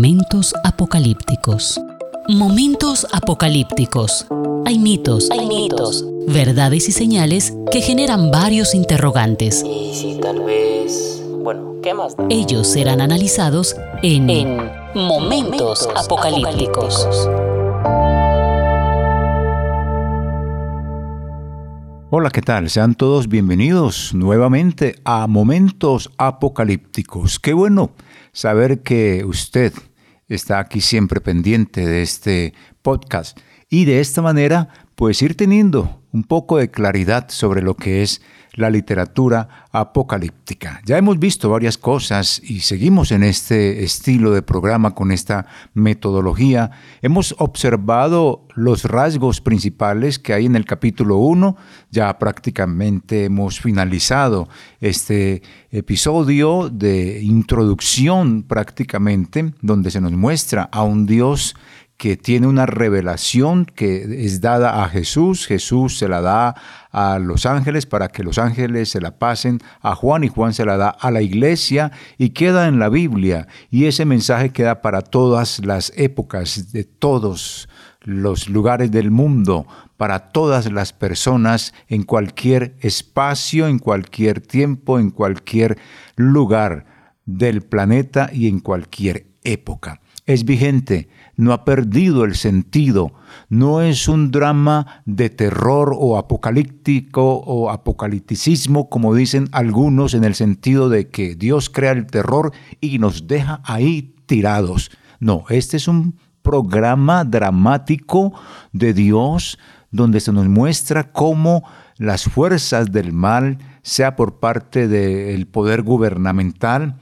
Momentos apocalípticos. Momentos apocalípticos. Hay mitos, hay mitos, verdades y señales que generan varios interrogantes. Y si tal vez... Bueno, ¿qué más da? Ellos serán analizados en, Momentos, apocalípticos. Hola, ¿qué tal? Sean todos bienvenidos nuevamente a Momentos Apocalípticos. Qué bueno saber que usted está aquí siempre pendiente de este podcast. Y de esta manera pues ir teniendo un poco de claridad sobre lo que es la literatura apocalíptica. Ya hemos visto varias cosas y seguimos en este estilo de programa con esta metodología. Hemos observado los rasgos principales que hay en el capítulo 1. Ya prácticamente hemos finalizado este episodio de introducción prácticamente, donde se nos muestra a un Dios que tiene una revelación que es dada a Jesús, Jesús se la da a los ángeles para que los ángeles se la pasen a Juan y Juan se la da a la iglesia y queda en la Biblia. Y ese mensaje queda para todas las épocas de todos los lugares del mundo, para todas las personas en cualquier espacio, en cualquier tiempo, en cualquier lugar del planeta y en cualquier época. Es vigente no ha perdido el sentido, no es un drama de terror o apocalíptico o apocalipticismo, como dicen algunos, en el sentido de que Dios crea el terror y nos deja ahí tirados. No, este es un programa dramático de Dios donde se nos muestra cómo las fuerzas del mal, sea por parte del poder gubernamental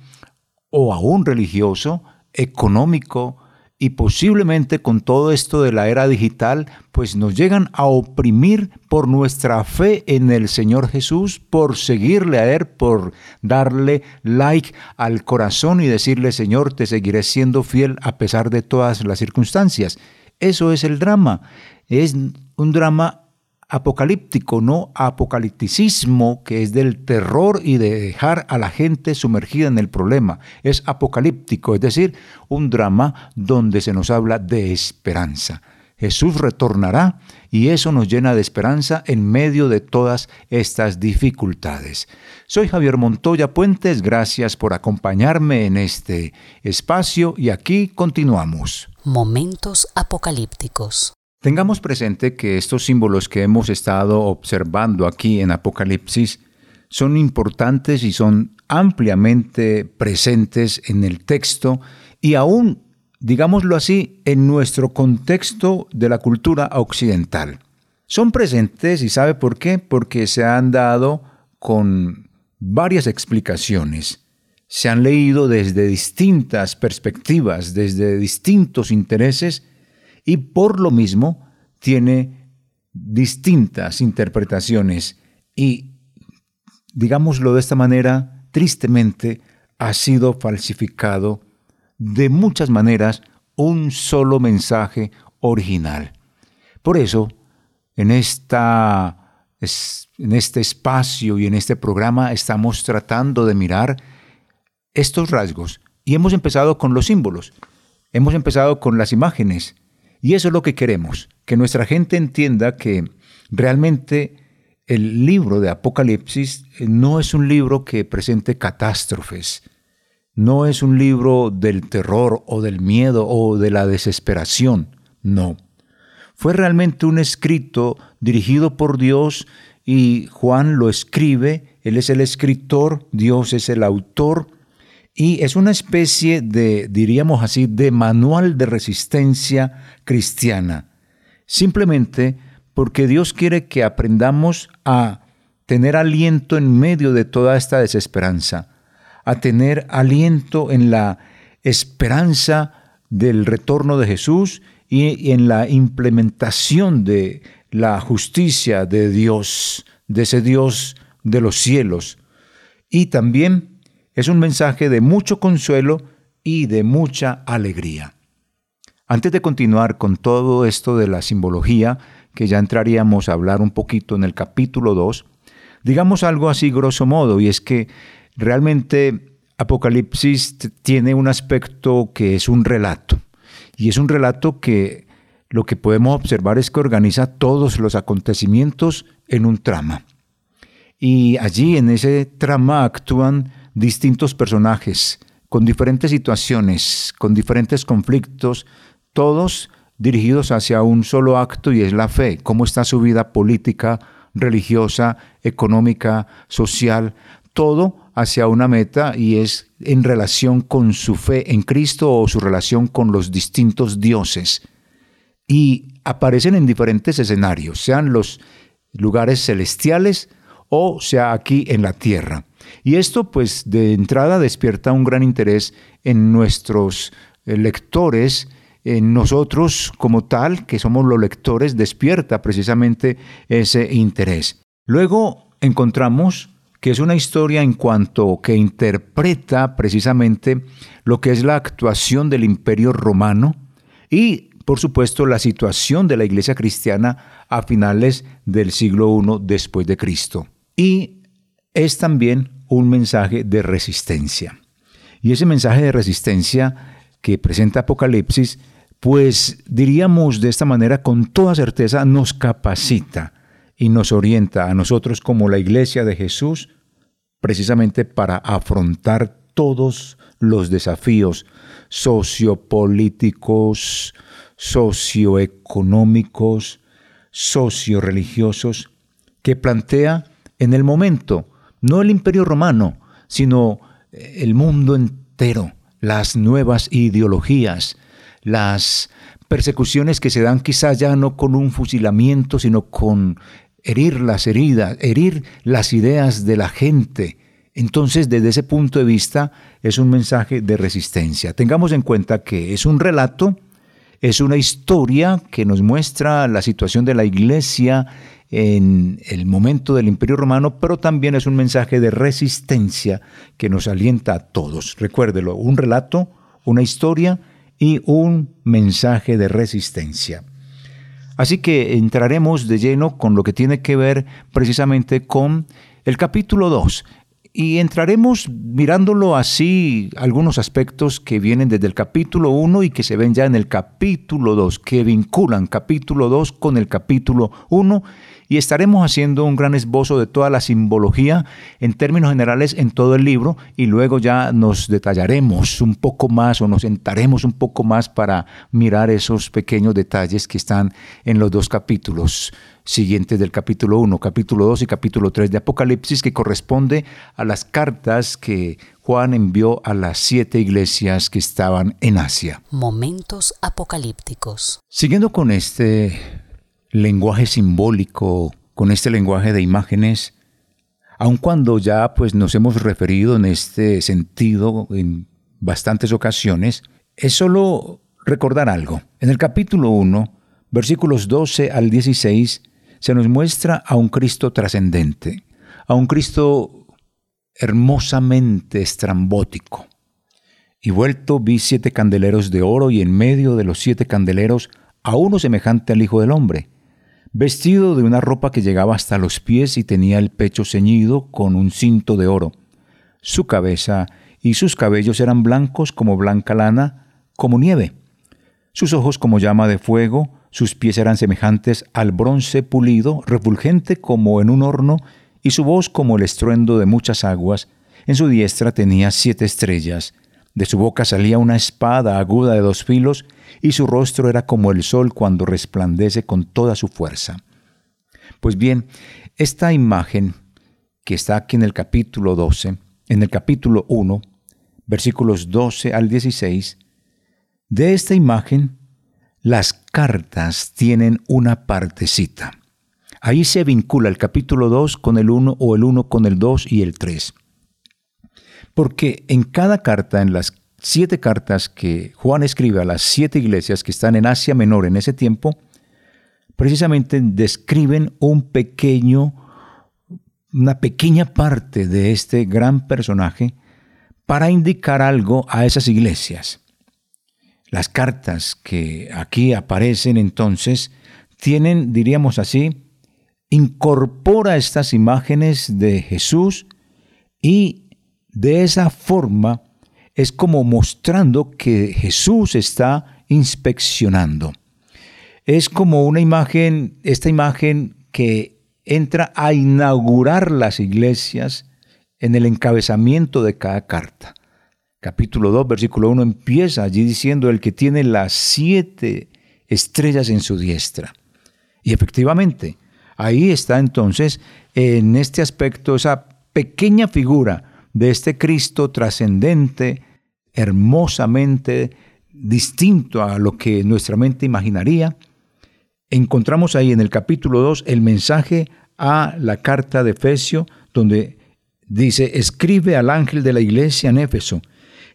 o aún religioso, económico, y posiblemente con todo esto de la era digital, pues nos llegan a oprimir por nuestra fe en el Señor Jesús, por seguirle a Él, por darle like al corazón y decirle, Señor, te seguiré siendo fiel a pesar de todas las circunstancias. Eso es el drama. Es un drama apocalíptico, no apocalipticismo, que es del terror y de dejar a la gente sumergida en el problema. Es apocalíptico, es decir, un drama donde se nos habla de esperanza. Jesús retornará y eso nos llena de esperanza en medio de todas estas dificultades. Soy Javier Montoya Puentes, gracias por acompañarme en este espacio y aquí continuamos. Momentos apocalípticos. Tengamos presente que estos símbolos que hemos estado observando aquí en Apocalipsis son importantes y son ampliamente presentes en el texto y aún, digámoslo así, en nuestro contexto de la cultura occidental. Son presentes y ¿sabe por qué? Porque se han dado con varias explicaciones. Se han leído desde distintas perspectivas, desde distintos intereses y por lo mismo tiene distintas interpretaciones y, digámoslo de esta manera, tristemente ha sido falsificado de muchas maneras un solo mensaje original. Por eso, en, esta, en este espacio y en este programa estamos tratando de mirar estos rasgos y hemos empezado con los símbolos, hemos empezado con las imágenes, y eso es lo que queremos, que nuestra gente entienda que realmente el libro de Apocalipsis eh, no es un libro que presente catástrofes, no es un libro del terror o del miedo o de la desesperación, no. Fue realmente un escrito dirigido por Dios y Juan lo escribe, él es el escritor, Dios es el autor, y es una especie de, diríamos así, de manual de resistencia cristiana. Simplemente porque Dios quiere que aprendamos a tener aliento en medio de toda esta desesperanza, a tener aliento en la esperanza del retorno de Jesús y en la implementación de la justicia de Dios, de ese Dios de los cielos. Y también es un mensaje de mucho consuelo y de mucha alegría. Antes de continuar con todo esto de la simbología, que ya entraríamos a hablar un poquito en el capítulo 2, digamos algo así grosso modo, y es que realmente Apocalipsis tiene un aspecto que es un relato. Y es un relato que lo que podemos observar es que organiza todos los acontecimientos en un trama. Y allí en ese trama actúan distintos personajes, con diferentes situaciones, con diferentes conflictos, todos dirigidos hacia un solo acto y es la fe, cómo está su vida política, religiosa, económica, social, todo hacia una meta y es en relación con su fe en Cristo o su relación con los distintos dioses. Y aparecen en diferentes escenarios, sean los lugares celestiales o sea aquí en la tierra. Y esto pues de entrada despierta un gran interés en nuestros eh, lectores, en nosotros como tal, que somos los lectores, despierta precisamente ese interés. Luego encontramos que es una historia en cuanto que interpreta precisamente lo que es la actuación del imperio romano y, por supuesto, la situación de la iglesia cristiana a finales del siglo I después de Cristo. Y es también un mensaje de resistencia. Y ese mensaje de resistencia que presenta Apocalipsis, pues diríamos de esta manera con toda certeza nos capacita y nos orienta a nosotros como la iglesia de Jesús precisamente para afrontar todos los desafíos sociopolíticos, socioeconómicos, socioreligiosos que plantea en el momento, no el imperio romano, sino el mundo entero, las nuevas ideologías, las persecuciones que se dan quizá ya no con un fusilamiento, sino con herir las heridas, herir las ideas de la gente. Entonces, desde ese punto de vista, es un mensaje de resistencia. Tengamos en cuenta que es un relato, es una historia que nos muestra la situación de la iglesia en el momento del Imperio Romano, pero también es un mensaje de resistencia que nos alienta a todos. Recuérdelo, un relato, una historia y un mensaje de resistencia. Así que entraremos de lleno con lo que tiene que ver precisamente con el capítulo 2. Y entraremos mirándolo así, algunos aspectos que vienen desde el capítulo 1 y que se ven ya en el capítulo 2, que vinculan capítulo 2 con el capítulo 1 y estaremos haciendo un gran esbozo de toda la simbología en términos generales en todo el libro y luego ya nos detallaremos un poco más o nos sentaremos un poco más para mirar esos pequeños detalles que están en los dos capítulos siguientes del capítulo 1, capítulo 2 y capítulo 3 de Apocalipsis que corresponde a las cartas que Juan envió a las siete iglesias que estaban en Asia. Momentos apocalípticos. Siguiendo con este lenguaje simbólico, con este lenguaje de imágenes, aun cuando ya pues nos hemos referido en este sentido en bastantes ocasiones, es solo recordar algo. En el capítulo 1, versículos 12 al 16, se nos muestra a un Cristo trascendente, a un Cristo hermosamente estrambótico. Y vuelto vi siete candeleros de oro y en medio de los siete candeleros a uno semejante al Hijo del Hombre, vestido de una ropa que llegaba hasta los pies y tenía el pecho ceñido con un cinto de oro. Su cabeza y sus cabellos eran blancos como blanca lana, como nieve. Sus ojos como llama de fuego, sus pies eran semejantes al bronce pulido, refulgente como en un horno, y su voz como el estruendo de muchas aguas. En su diestra tenía siete estrellas. De su boca salía una espada aguda de dos filos, y su rostro era como el sol cuando resplandece con toda su fuerza. Pues bien, esta imagen que está aquí en el capítulo 12, en el capítulo 1, versículos 12 al 16, de esta imagen las cartas tienen una partecita. Ahí se vincula el capítulo 2 con el 1 o el 1 con el 2 y el 3. Porque en cada carta, en las siete cartas que Juan escribe a las siete iglesias que están en Asia Menor en ese tiempo, precisamente describen un pequeño, una pequeña parte de este gran personaje para indicar algo a esas iglesias. Las cartas que aquí aparecen entonces tienen, diríamos así, incorpora estas imágenes de Jesús y De esa forma es como mostrando que Jesús está inspeccionando. Es como una imagen, esta imagen que entra a inaugurar las iglesias en el encabezamiento de cada carta. Capítulo 2, versículo 1 empieza allí diciendo el que tiene las siete estrellas en su diestra. Y efectivamente, ahí está entonces en este aspecto esa pequeña figura de este Cristo trascendente, hermosamente distinto a lo que nuestra mente imaginaría. Encontramos ahí en el capítulo 2 el mensaje a la carta de Efesio, donde dice, escribe al ángel de la iglesia en Éfeso,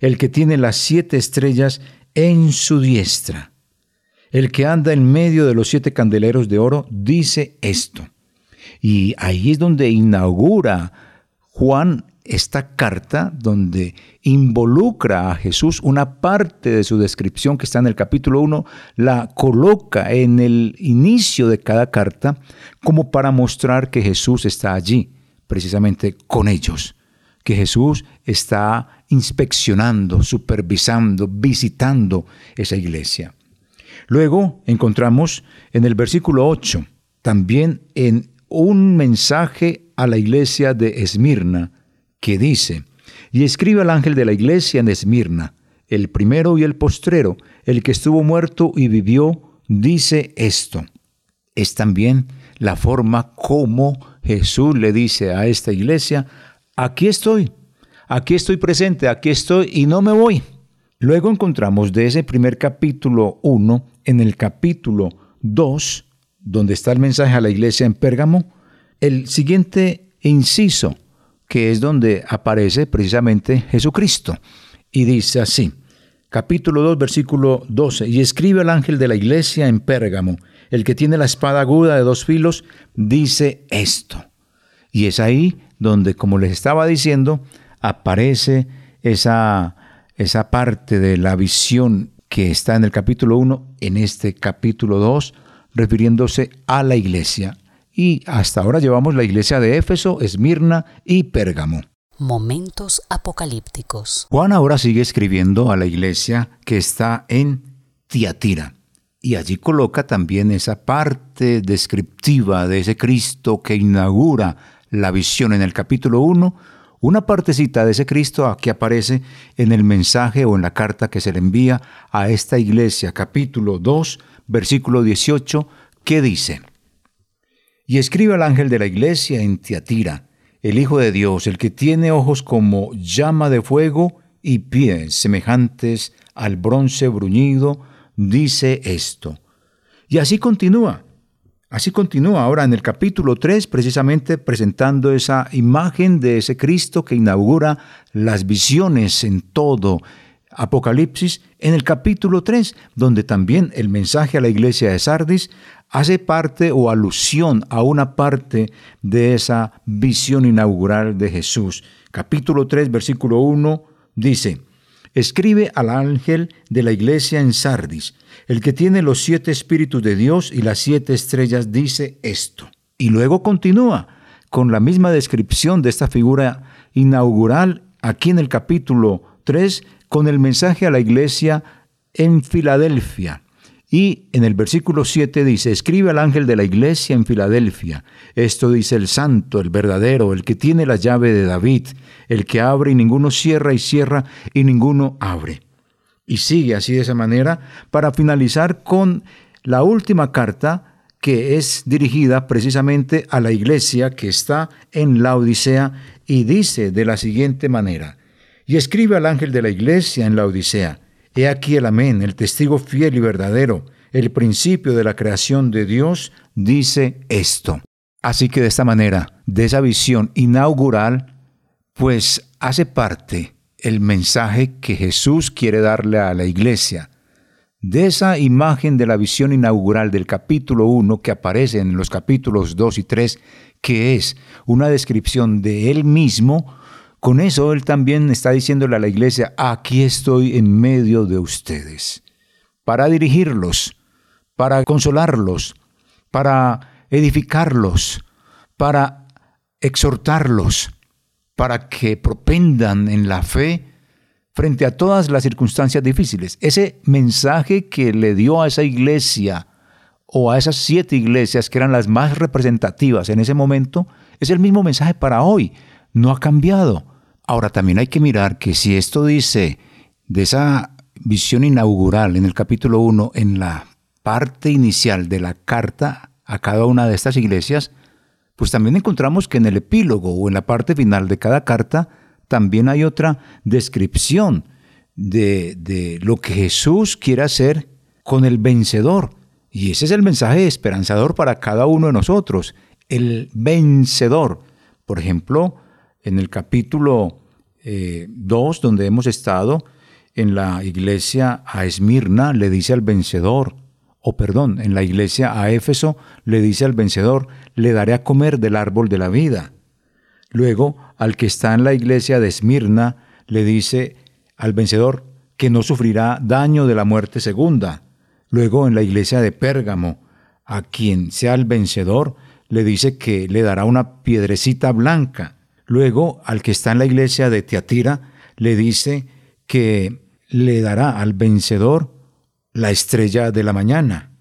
el que tiene las siete estrellas en su diestra. El que anda en medio de los siete candeleros de oro dice esto. Y ahí es donde inaugura Juan esta carta donde involucra a Jesús, una parte de su descripción que está en el capítulo 1, la coloca en el inicio de cada carta como para mostrar que Jesús está allí, precisamente con ellos, que Jesús está inspeccionando, supervisando, visitando esa iglesia. Luego encontramos en el versículo 8, también en un mensaje a la iglesia de Esmirna, que dice, y escribe al ángel de la iglesia en Esmirna, el primero y el postrero, el que estuvo muerto y vivió, dice esto. Es también la forma como Jesús le dice a esta iglesia, aquí estoy, aquí estoy presente, aquí estoy y no me voy. Luego encontramos de ese primer capítulo 1, en el capítulo 2, donde está el mensaje a la iglesia en Pérgamo, el siguiente inciso, que es donde aparece precisamente Jesucristo. Y dice así, capítulo 2, versículo 12, y escribe al ángel de la iglesia en Pérgamo, el que tiene la espada aguda de dos filos, dice esto. Y es ahí donde, como les estaba diciendo, aparece esa, esa parte de la visión que está en el capítulo 1, en este capítulo 2, refiriéndose a la iglesia, y hasta ahora llevamos la iglesia de Éfeso, Esmirna y Pérgamo. Momentos apocalípticos. Juan ahora sigue escribiendo a la iglesia que está en Tiatira. Y allí coloca también esa parte descriptiva de ese Cristo que inaugura la visión en el capítulo 1, una partecita de ese Cristo que aparece en el mensaje o en la carta que se le envía a esta iglesia, capítulo 2, versículo 18, que dice, y escribe al ángel de la iglesia en Tiatira, el Hijo de Dios, el que tiene ojos como llama de fuego y pies semejantes al bronce bruñido, dice esto. Y así continúa. Así continúa ahora en el capítulo 3, precisamente presentando esa imagen de ese Cristo que inaugura las visiones en todo Apocalipsis, en el capítulo 3, donde también el mensaje a la iglesia de Sardis hace parte o alusión a una parte de esa visión inaugural de Jesús. Capítulo 3, versículo 1 dice, Escribe al ángel de la iglesia en Sardis, el que tiene los siete espíritus de Dios y las siete estrellas, dice esto. Y luego continúa con la misma descripción de esta figura inaugural aquí en el capítulo 3 con el mensaje a la iglesia en Filadelfia. Y en el versículo 7 dice, escribe al ángel de la iglesia en Filadelfia. Esto dice el santo, el verdadero, el que tiene la llave de David, el que abre y ninguno cierra y cierra y ninguno abre. Y sigue así de esa manera para finalizar con la última carta que es dirigida precisamente a la iglesia que está en la Odisea y dice de la siguiente manera, y escribe al ángel de la iglesia en la Odisea, He aquí el amén, el testigo fiel y verdadero, el principio de la creación de Dios, dice esto. Así que de esta manera, de esa visión inaugural, pues hace parte el mensaje que Jesús quiere darle a la iglesia. De esa imagen de la visión inaugural del capítulo 1 que aparece en los capítulos 2 y 3, que es una descripción de Él mismo, con eso Él también está diciéndole a la iglesia, aquí estoy en medio de ustedes, para dirigirlos, para consolarlos, para edificarlos, para exhortarlos, para que propendan en la fe frente a todas las circunstancias difíciles. Ese mensaje que le dio a esa iglesia o a esas siete iglesias que eran las más representativas en ese momento, es el mismo mensaje para hoy. No ha cambiado. Ahora también hay que mirar que si esto dice de esa visión inaugural en el capítulo 1, en la parte inicial de la carta a cada una de estas iglesias, pues también encontramos que en el epílogo o en la parte final de cada carta también hay otra descripción de, de lo que Jesús quiere hacer con el vencedor. Y ese es el mensaje esperanzador para cada uno de nosotros, el vencedor. Por ejemplo, en el capítulo 2, eh, donde hemos estado, en la iglesia a Esmirna le dice al vencedor, o perdón, en la iglesia a Éfeso le dice al vencedor, le daré a comer del árbol de la vida. Luego, al que está en la iglesia de Esmirna, le dice al vencedor que no sufrirá daño de la muerte segunda. Luego, en la iglesia de Pérgamo, a quien sea el vencedor, le dice que le dará una piedrecita blanca. Luego, al que está en la iglesia de Tiatira, le dice que le dará al vencedor la estrella de la mañana.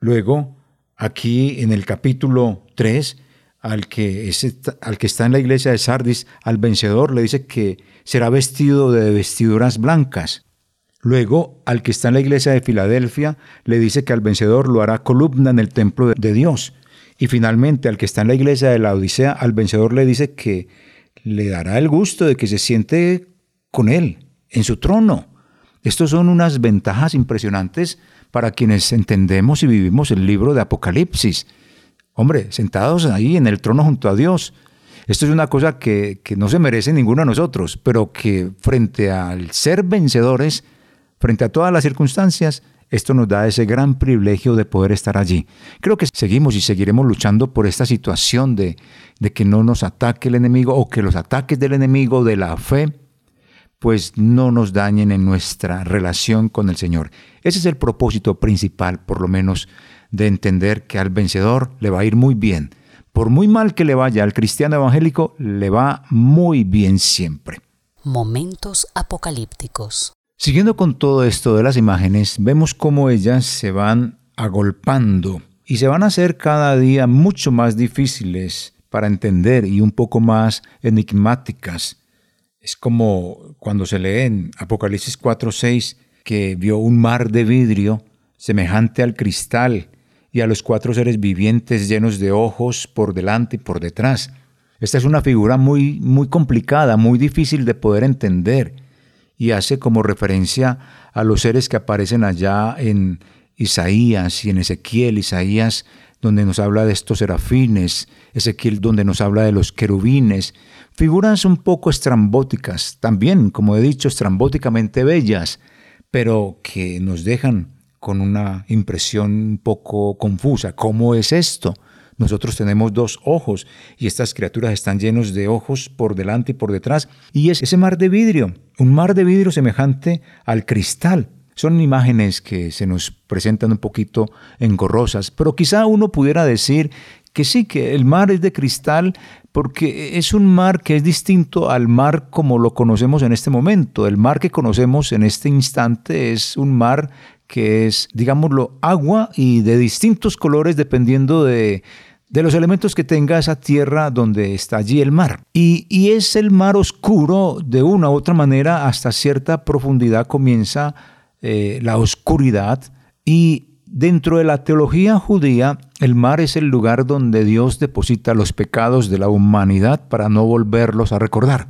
Luego, aquí en el capítulo 3, al que, al que está en la iglesia de Sardis, al vencedor le dice que será vestido de vestiduras blancas. Luego, al que está en la iglesia de Filadelfia, le dice que al vencedor lo hará columna en el templo de Dios. Y finalmente, al que está en la iglesia de la Odisea, al vencedor le dice que le dará el gusto de que se siente con él, en su trono. Estos son unas ventajas impresionantes para quienes entendemos y vivimos el libro de Apocalipsis. Hombre, sentados ahí en el trono junto a Dios. Esto es una cosa que, que no se merece ninguno de nosotros, pero que frente al ser vencedores, frente a todas las circunstancias, esto nos da ese gran privilegio de poder estar allí. Creo que seguimos y seguiremos luchando por esta situación de, que no nos ataque el enemigo o que los ataques del enemigo de la fe pues no nos dañen en nuestra relación con el Señor. Ese es el propósito principal, por lo menos, de entender que al vencedor le va a ir muy bien. Por muy mal que le vaya al cristiano evangélico, le va muy bien siempre. Momentos apocalípticos. Siguiendo con todo esto de las imágenes, vemos cómo ellas se van agolpando y se van a hacer cada día mucho más difíciles para entender y un poco más enigmáticas es como cuando se lee en Apocalipsis 4:6 que vio un mar de vidrio semejante al cristal y a los cuatro seres vivientes llenos de ojos por delante y por detrás. Esta es una figura muy muy complicada, muy difícil de poder entender y hace como referencia a los seres que aparecen allá en Isaías y en Ezequiel, Isaías donde nos habla de estos serafines, Ezequiel donde nos habla de los querubines, figuras un poco estrambóticas, también, como he dicho, estrambóticamente bellas, pero que nos dejan con una impresión un poco confusa. ¿Cómo es esto? Nosotros tenemos dos ojos y estas criaturas están llenos de ojos por delante y por detrás. Y es ese mar de vidrio, un mar de vidrio semejante al cristal. Son imágenes que se nos presentan un poquito engorrosas, pero quizá uno pudiera decir que sí, que el mar es de cristal porque es un mar que es distinto al mar como lo conocemos en este momento. El mar que conocemos en este instante es un mar que es, digámoslo, agua y de distintos colores dependiendo de, los elementos que tenga esa tierra donde está allí el mar. Y, y es el mar oscuro de una u otra manera, hasta cierta profundidad comienza eh, la oscuridad y Dentro de la teología judía, el mar es el lugar donde Dios deposita los pecados de la humanidad para no volverlos a recordar.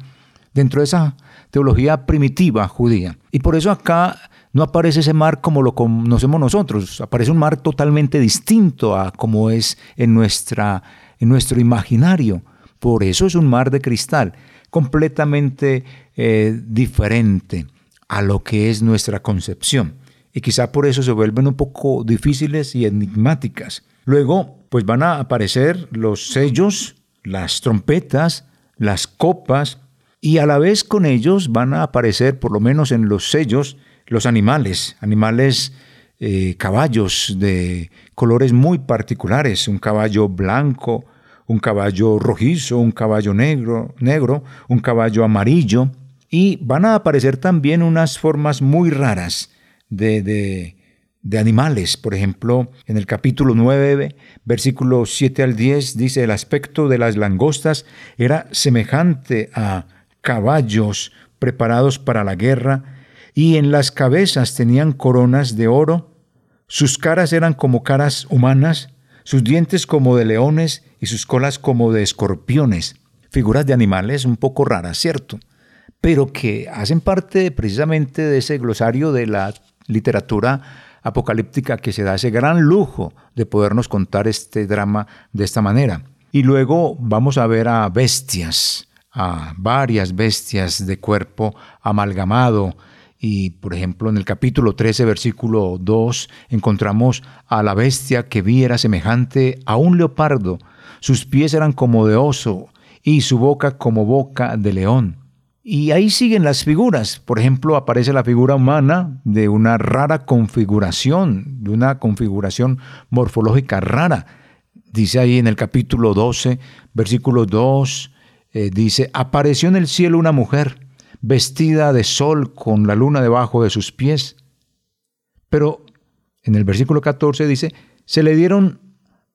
Dentro de esa teología primitiva judía. Y por eso acá no aparece ese mar como lo conocemos nosotros, aparece un mar totalmente distinto a como es en, nuestra, en nuestro imaginario. Por eso es un mar de cristal, completamente eh, diferente a lo que es nuestra concepción y quizá por eso se vuelven un poco difíciles y enigmáticas. Luego, pues van a aparecer los sellos, las trompetas, las copas, y a la vez con ellos van a aparecer, por lo menos en los sellos, los animales, animales eh, caballos de colores muy particulares, un caballo blanco, un caballo rojizo, un caballo negro, negro, un caballo amarillo, y van a aparecer también unas formas muy raras de, de, animales. Por ejemplo, en el capítulo 9, versículo 7 al 10, dice, el aspecto de las langostas era semejante a caballos preparados para la guerra, y en las cabezas tenían coronas de oro, sus caras eran como caras humanas, sus dientes como de leones y sus colas como de escorpiones. Figuras de animales un poco raras, ¿cierto? Pero que hacen parte precisamente de ese glosario de la literatura apocalíptica que se da ese gran lujo de podernos contar este drama de esta manera. Y luego vamos a ver a bestias, a varias bestias de cuerpo amalgamado. Y por ejemplo en el capítulo 13, versículo 2, encontramos a la bestia que vi era semejante a un leopardo, sus pies eran como de oso y su boca como boca de león. Y ahí siguen las figuras. Por ejemplo, aparece la figura humana de una rara configuración, de una configuración morfológica rara. Dice ahí en el capítulo 12, versículo 2, eh, dice, apareció en el cielo una mujer vestida de sol con la luna debajo de sus pies. Pero en el versículo 14 dice, se le dieron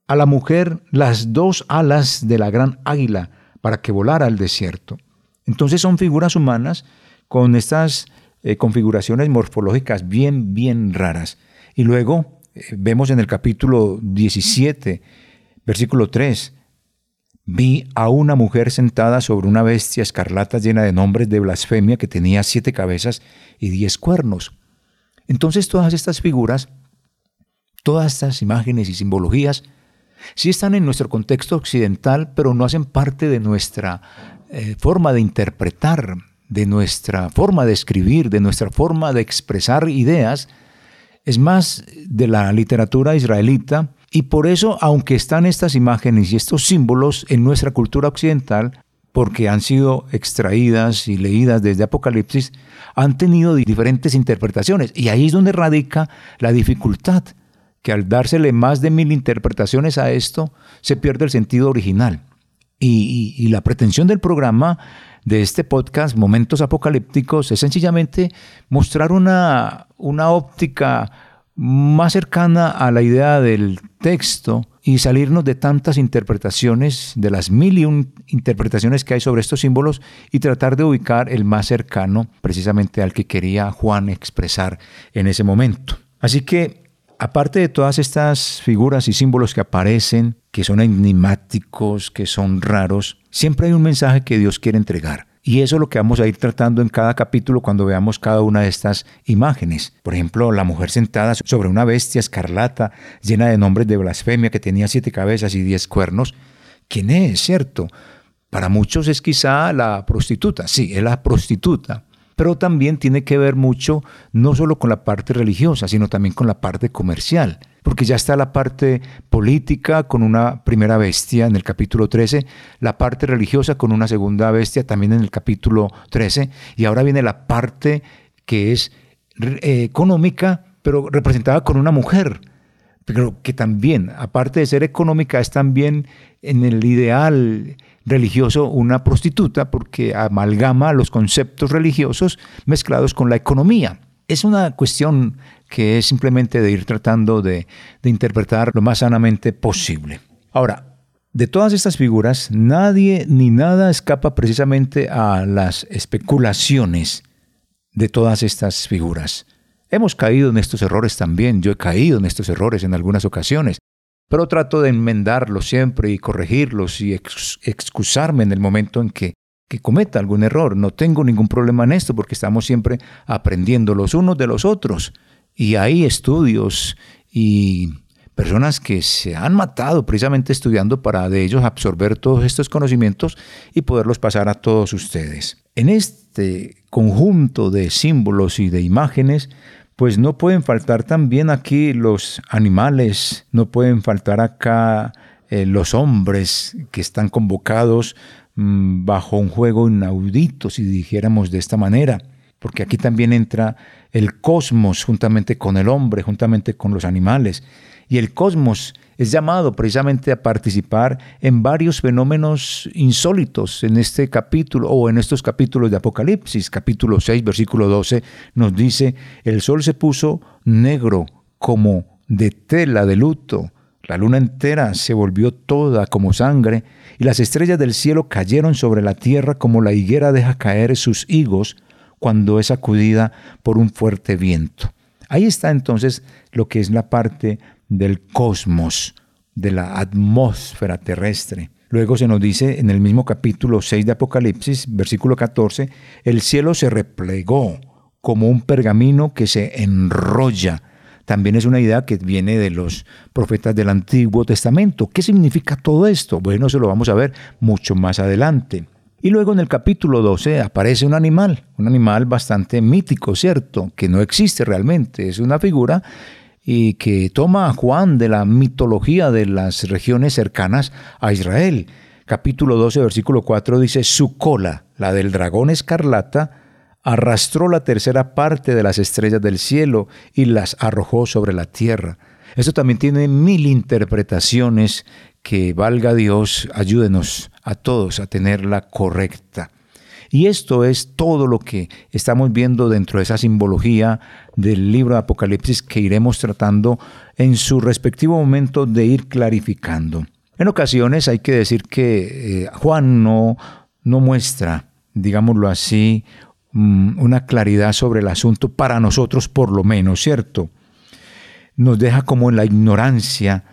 a la mujer las dos alas de la gran águila para que volara al desierto. Entonces son figuras humanas con estas eh, configuraciones morfológicas bien, bien raras. Y luego eh, vemos en el capítulo 17, versículo 3, vi a una mujer sentada sobre una bestia escarlata llena de nombres de blasfemia que tenía siete cabezas y diez cuernos. Entonces todas estas figuras, todas estas imágenes y simbologías, sí están en nuestro contexto occidental, pero no hacen parte de nuestra eh, forma de interpretar, de nuestra forma de escribir, de nuestra forma de expresar ideas, es más de la literatura israelita y por eso, aunque están estas imágenes y estos símbolos en nuestra cultura occidental, porque han sido extraídas y leídas desde Apocalipsis, han tenido diferentes interpretaciones. Y ahí es donde radica la dificultad, que al dársele más de mil interpretaciones a esto, se pierde el sentido original. Y, la pretensión del programa de este podcast, Momentos Apocalípticos, es sencillamente mostrar una, una óptica más cercana a la idea del texto y salirnos de tantas interpretaciones, de las mil y un interpretaciones que hay sobre estos símbolos y tratar de ubicar el más cercano precisamente al que quería Juan expresar en ese momento. Así que aparte de todas estas figuras y símbolos que aparecen, que son enigmáticos, que son raros, siempre hay un mensaje que Dios quiere entregar. Y eso es lo que vamos a ir tratando en cada capítulo cuando veamos cada una de estas imágenes. Por ejemplo, la mujer sentada sobre una bestia escarlata llena de nombres de blasfemia que tenía siete cabezas y diez cuernos. ¿Quién es, cierto? Para muchos es quizá la prostituta. Sí, es la prostituta pero también tiene que ver mucho no solo con la parte religiosa, sino también con la parte comercial, porque ya está la parte política con una primera bestia en el capítulo 13, la parte religiosa con una segunda bestia también en el capítulo 13, y ahora viene la parte que es eh, económica, pero representada con una mujer, pero que también, aparte de ser económica, es también en el ideal religioso una prostituta porque amalgama los conceptos religiosos mezclados con la economía. Es una cuestión que es simplemente de ir tratando de, interpretar lo más sanamente posible. Ahora, de todas estas figuras, nadie ni nada escapa precisamente a las especulaciones de todas estas figuras. Hemos caído en estos errores también, yo he caído en estos errores en algunas ocasiones, pero trato de enmendarlos siempre y corregirlos y excusarme en el momento en que, que cometa algún error. No tengo ningún problema en esto porque estamos siempre aprendiendo los unos de los otros. Y hay estudios y personas que se han matado precisamente estudiando para de ellos absorber todos estos conocimientos y poderlos pasar a todos ustedes. En este conjunto de símbolos y de imágenes pues no pueden faltar también aquí los animales, no pueden faltar acá eh, los hombres que están convocados mm, bajo un juego inaudito, si dijéramos de esta manera. Porque aquí también entra el cosmos juntamente con el hombre, juntamente con los animales. Y el cosmos es llamado precisamente a participar en varios fenómenos insólitos en este capítulo o en estos capítulos de Apocalipsis. Capítulo 6, versículo 12 nos dice, el sol se puso negro como de tela de luto, la luna entera se volvió toda como sangre, y las estrellas del cielo cayeron sobre la tierra como la higuera deja caer sus higos cuando es sacudida por un fuerte viento. Ahí está entonces lo que es la parte del cosmos, de la atmósfera terrestre. Luego se nos dice en el mismo capítulo 6 de Apocalipsis, versículo 14, el cielo se replegó como un pergamino que se enrolla. También es una idea que viene de los profetas del Antiguo Testamento. ¿Qué significa todo esto? Bueno, eso lo vamos a ver mucho más adelante. Y luego en el capítulo 12 aparece un animal, un animal bastante mítico, ¿cierto? Que no existe realmente, es una figura y que toma a Juan de la mitología de las regiones cercanas a Israel. Capítulo 12, versículo 4 dice, su cola, la del dragón escarlata, arrastró la tercera parte de las estrellas del cielo y las arrojó sobre la tierra. Esto también tiene mil interpretaciones que valga Dios, ayúdenos a todos a tenerla correcta. Y esto es todo lo que estamos viendo dentro de esa simbología del libro de Apocalipsis que iremos tratando en su respectivo momento de ir clarificando. En ocasiones hay que decir que eh, Juan no, no muestra, digámoslo así, mm, una claridad sobre el asunto para nosotros por lo menos, ¿cierto? Nos deja como en la ignorancia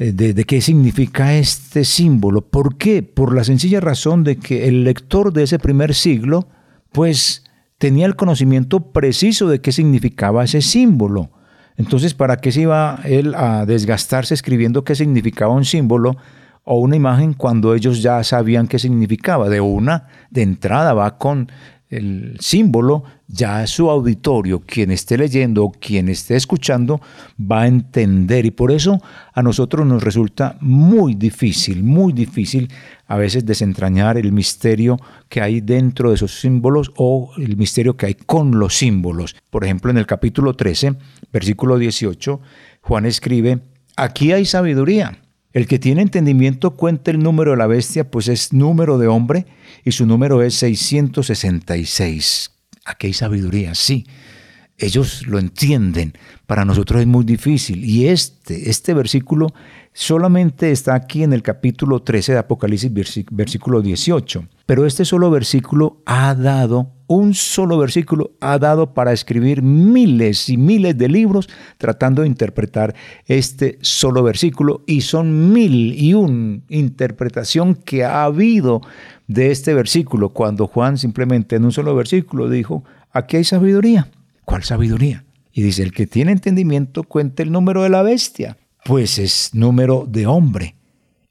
eh, de, qué significa este símbolo. ¿Por qué? Por la sencilla razón de que el lector de ese primer siglo, pues tenía el conocimiento preciso de qué significaba ese símbolo. Entonces, ¿para qué se iba él a desgastarse escribiendo qué significaba un símbolo o una imagen cuando ellos ya sabían qué significaba? De una, de entrada va con el símbolo, ya su auditorio, quien esté leyendo o quien esté escuchando, va a entender. Y por eso a nosotros nos resulta muy difícil, muy difícil a veces desentrañar el misterio que hay dentro de esos símbolos o el misterio que hay con los símbolos. Por ejemplo, en el capítulo 13, versículo 18, Juan escribe, aquí hay sabiduría. El que tiene entendimiento cuenta el número de la bestia, pues es número de hombre y su número es 666. Aquí hay sabiduría, sí. Ellos lo entienden. Para nosotros es muy difícil. Y este, este versículo solamente está aquí en el capítulo 13 de Apocalipsis, versículo 18. Pero este solo versículo ha dado, un solo versículo ha dado para escribir miles y miles de libros tratando de interpretar este solo versículo. Y son mil y un interpretación que ha habido de este versículo cuando Juan simplemente en un solo versículo dijo, aquí hay sabiduría. ¿Cuál sabiduría? Y dice, el que tiene entendimiento cuenta el número de la bestia pues es número de hombre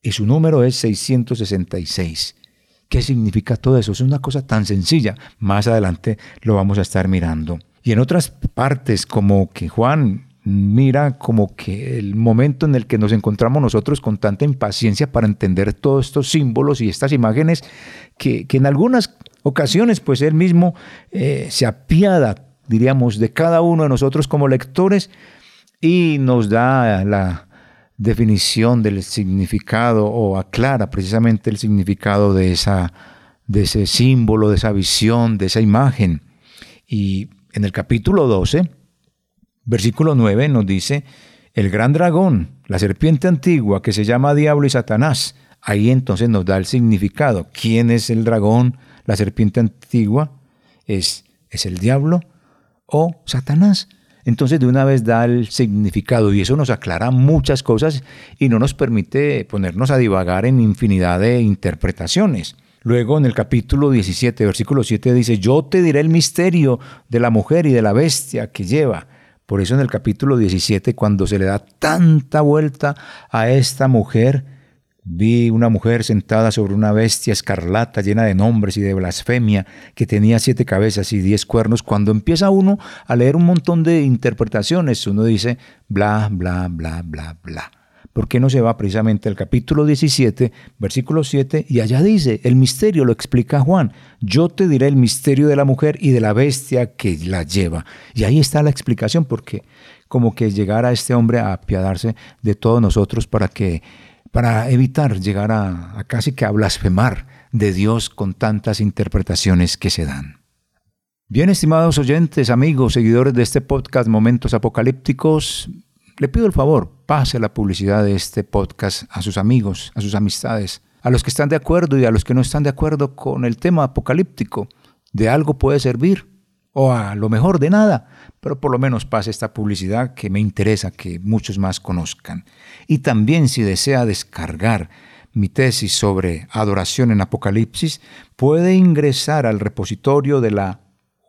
y su número es 666. ¿Qué significa todo eso? Es una cosa tan sencilla. Más adelante lo vamos a estar mirando. Y en otras partes, como que Juan mira como que el momento en el que nos encontramos nosotros con tanta impaciencia para entender todos estos símbolos y estas imágenes, que, en algunas ocasiones pues él mismo eh, se apiada, diríamos, de cada uno de nosotros como lectores, y nos da la definición del significado o aclara precisamente el significado de, esa, de ese símbolo, de esa visión, de esa imagen. Y en el capítulo 12, versículo 9 nos dice, el gran dragón, la serpiente antigua que se llama Diablo y Satanás. Ahí entonces nos da el significado. ¿Quién es el dragón, la serpiente antigua? ¿Es, es el diablo o Satanás? Entonces de una vez da el significado y eso nos aclara muchas cosas y no nos permite ponernos a divagar en infinidad de interpretaciones. Luego en el capítulo 17, versículo 7 dice, yo te diré el misterio de la mujer y de la bestia que lleva. Por eso en el capítulo 17, cuando se le da tanta vuelta a esta mujer, Vi una mujer sentada sobre una bestia escarlata llena de nombres y de blasfemia, que tenía siete cabezas y diez cuernos. Cuando empieza uno a leer un montón de interpretaciones, uno dice bla, bla, bla, bla, bla. ¿Por qué no se va precisamente al capítulo 17, versículo 7? Y allá dice, el misterio lo explica Juan, yo te diré el misterio de la mujer y de la bestia que la lleva. Y ahí está la explicación, porque como que llegara este hombre a apiadarse de todos nosotros para que para evitar llegar a, casi que a blasfemar de Dios con tantas interpretaciones que se dan. Bien, estimados oyentes, amigos, seguidores de este podcast Momentos Apocalípticos, le pido el favor, pase la publicidad de este podcast a sus amigos, a sus amistades, a los que están de acuerdo y a los que no están de acuerdo con el tema apocalíptico. De algo puede servir, o a lo mejor de nada, pero por lo menos pase esta publicidad que me interesa que muchos más conozcan. Y también si desea descargar mi tesis sobre adoración en Apocalipsis, puede ingresar al repositorio de la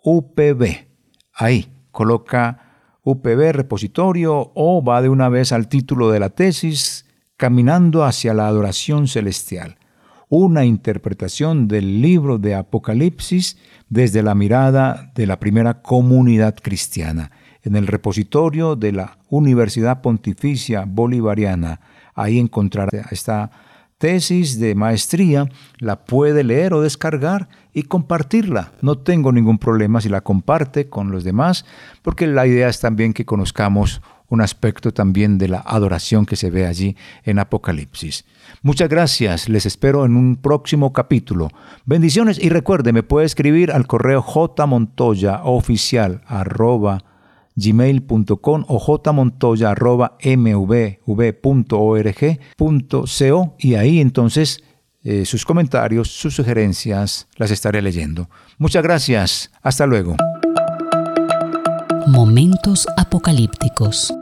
UPB. Ahí coloca UPB repositorio o va de una vez al título de la tesis, Caminando hacia la adoración celestial, una interpretación del libro de Apocalipsis desde la mirada de la primera comunidad cristiana, en el repositorio de la Universidad Pontificia Bolivariana. Ahí encontrará esta tesis de maestría, la puede leer o descargar y compartirla. No tengo ningún problema si la comparte con los demás, porque la idea es también que conozcamos un aspecto también de la adoración que se ve allí en Apocalipsis. Muchas gracias, les espero en un próximo capítulo. Bendiciones y recuerde, me puede escribir al correo jmontoyaoficial gmail.com o jmontoya.mvv.org.co y ahí entonces eh, sus comentarios, sus sugerencias, las estaré leyendo. Muchas gracias. Hasta luego. Momentos apocalípticos.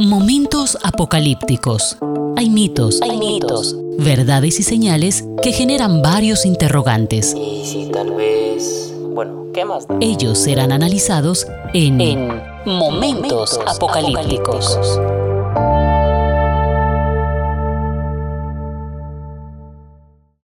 Momentos apocalípticos. Hay mitos, Hay mitos. verdades y señales que generan varios interrogantes. Y si tal vez... Bueno, ¿qué más da? Ellos serán analizados en, En Momentos Apocalípticos.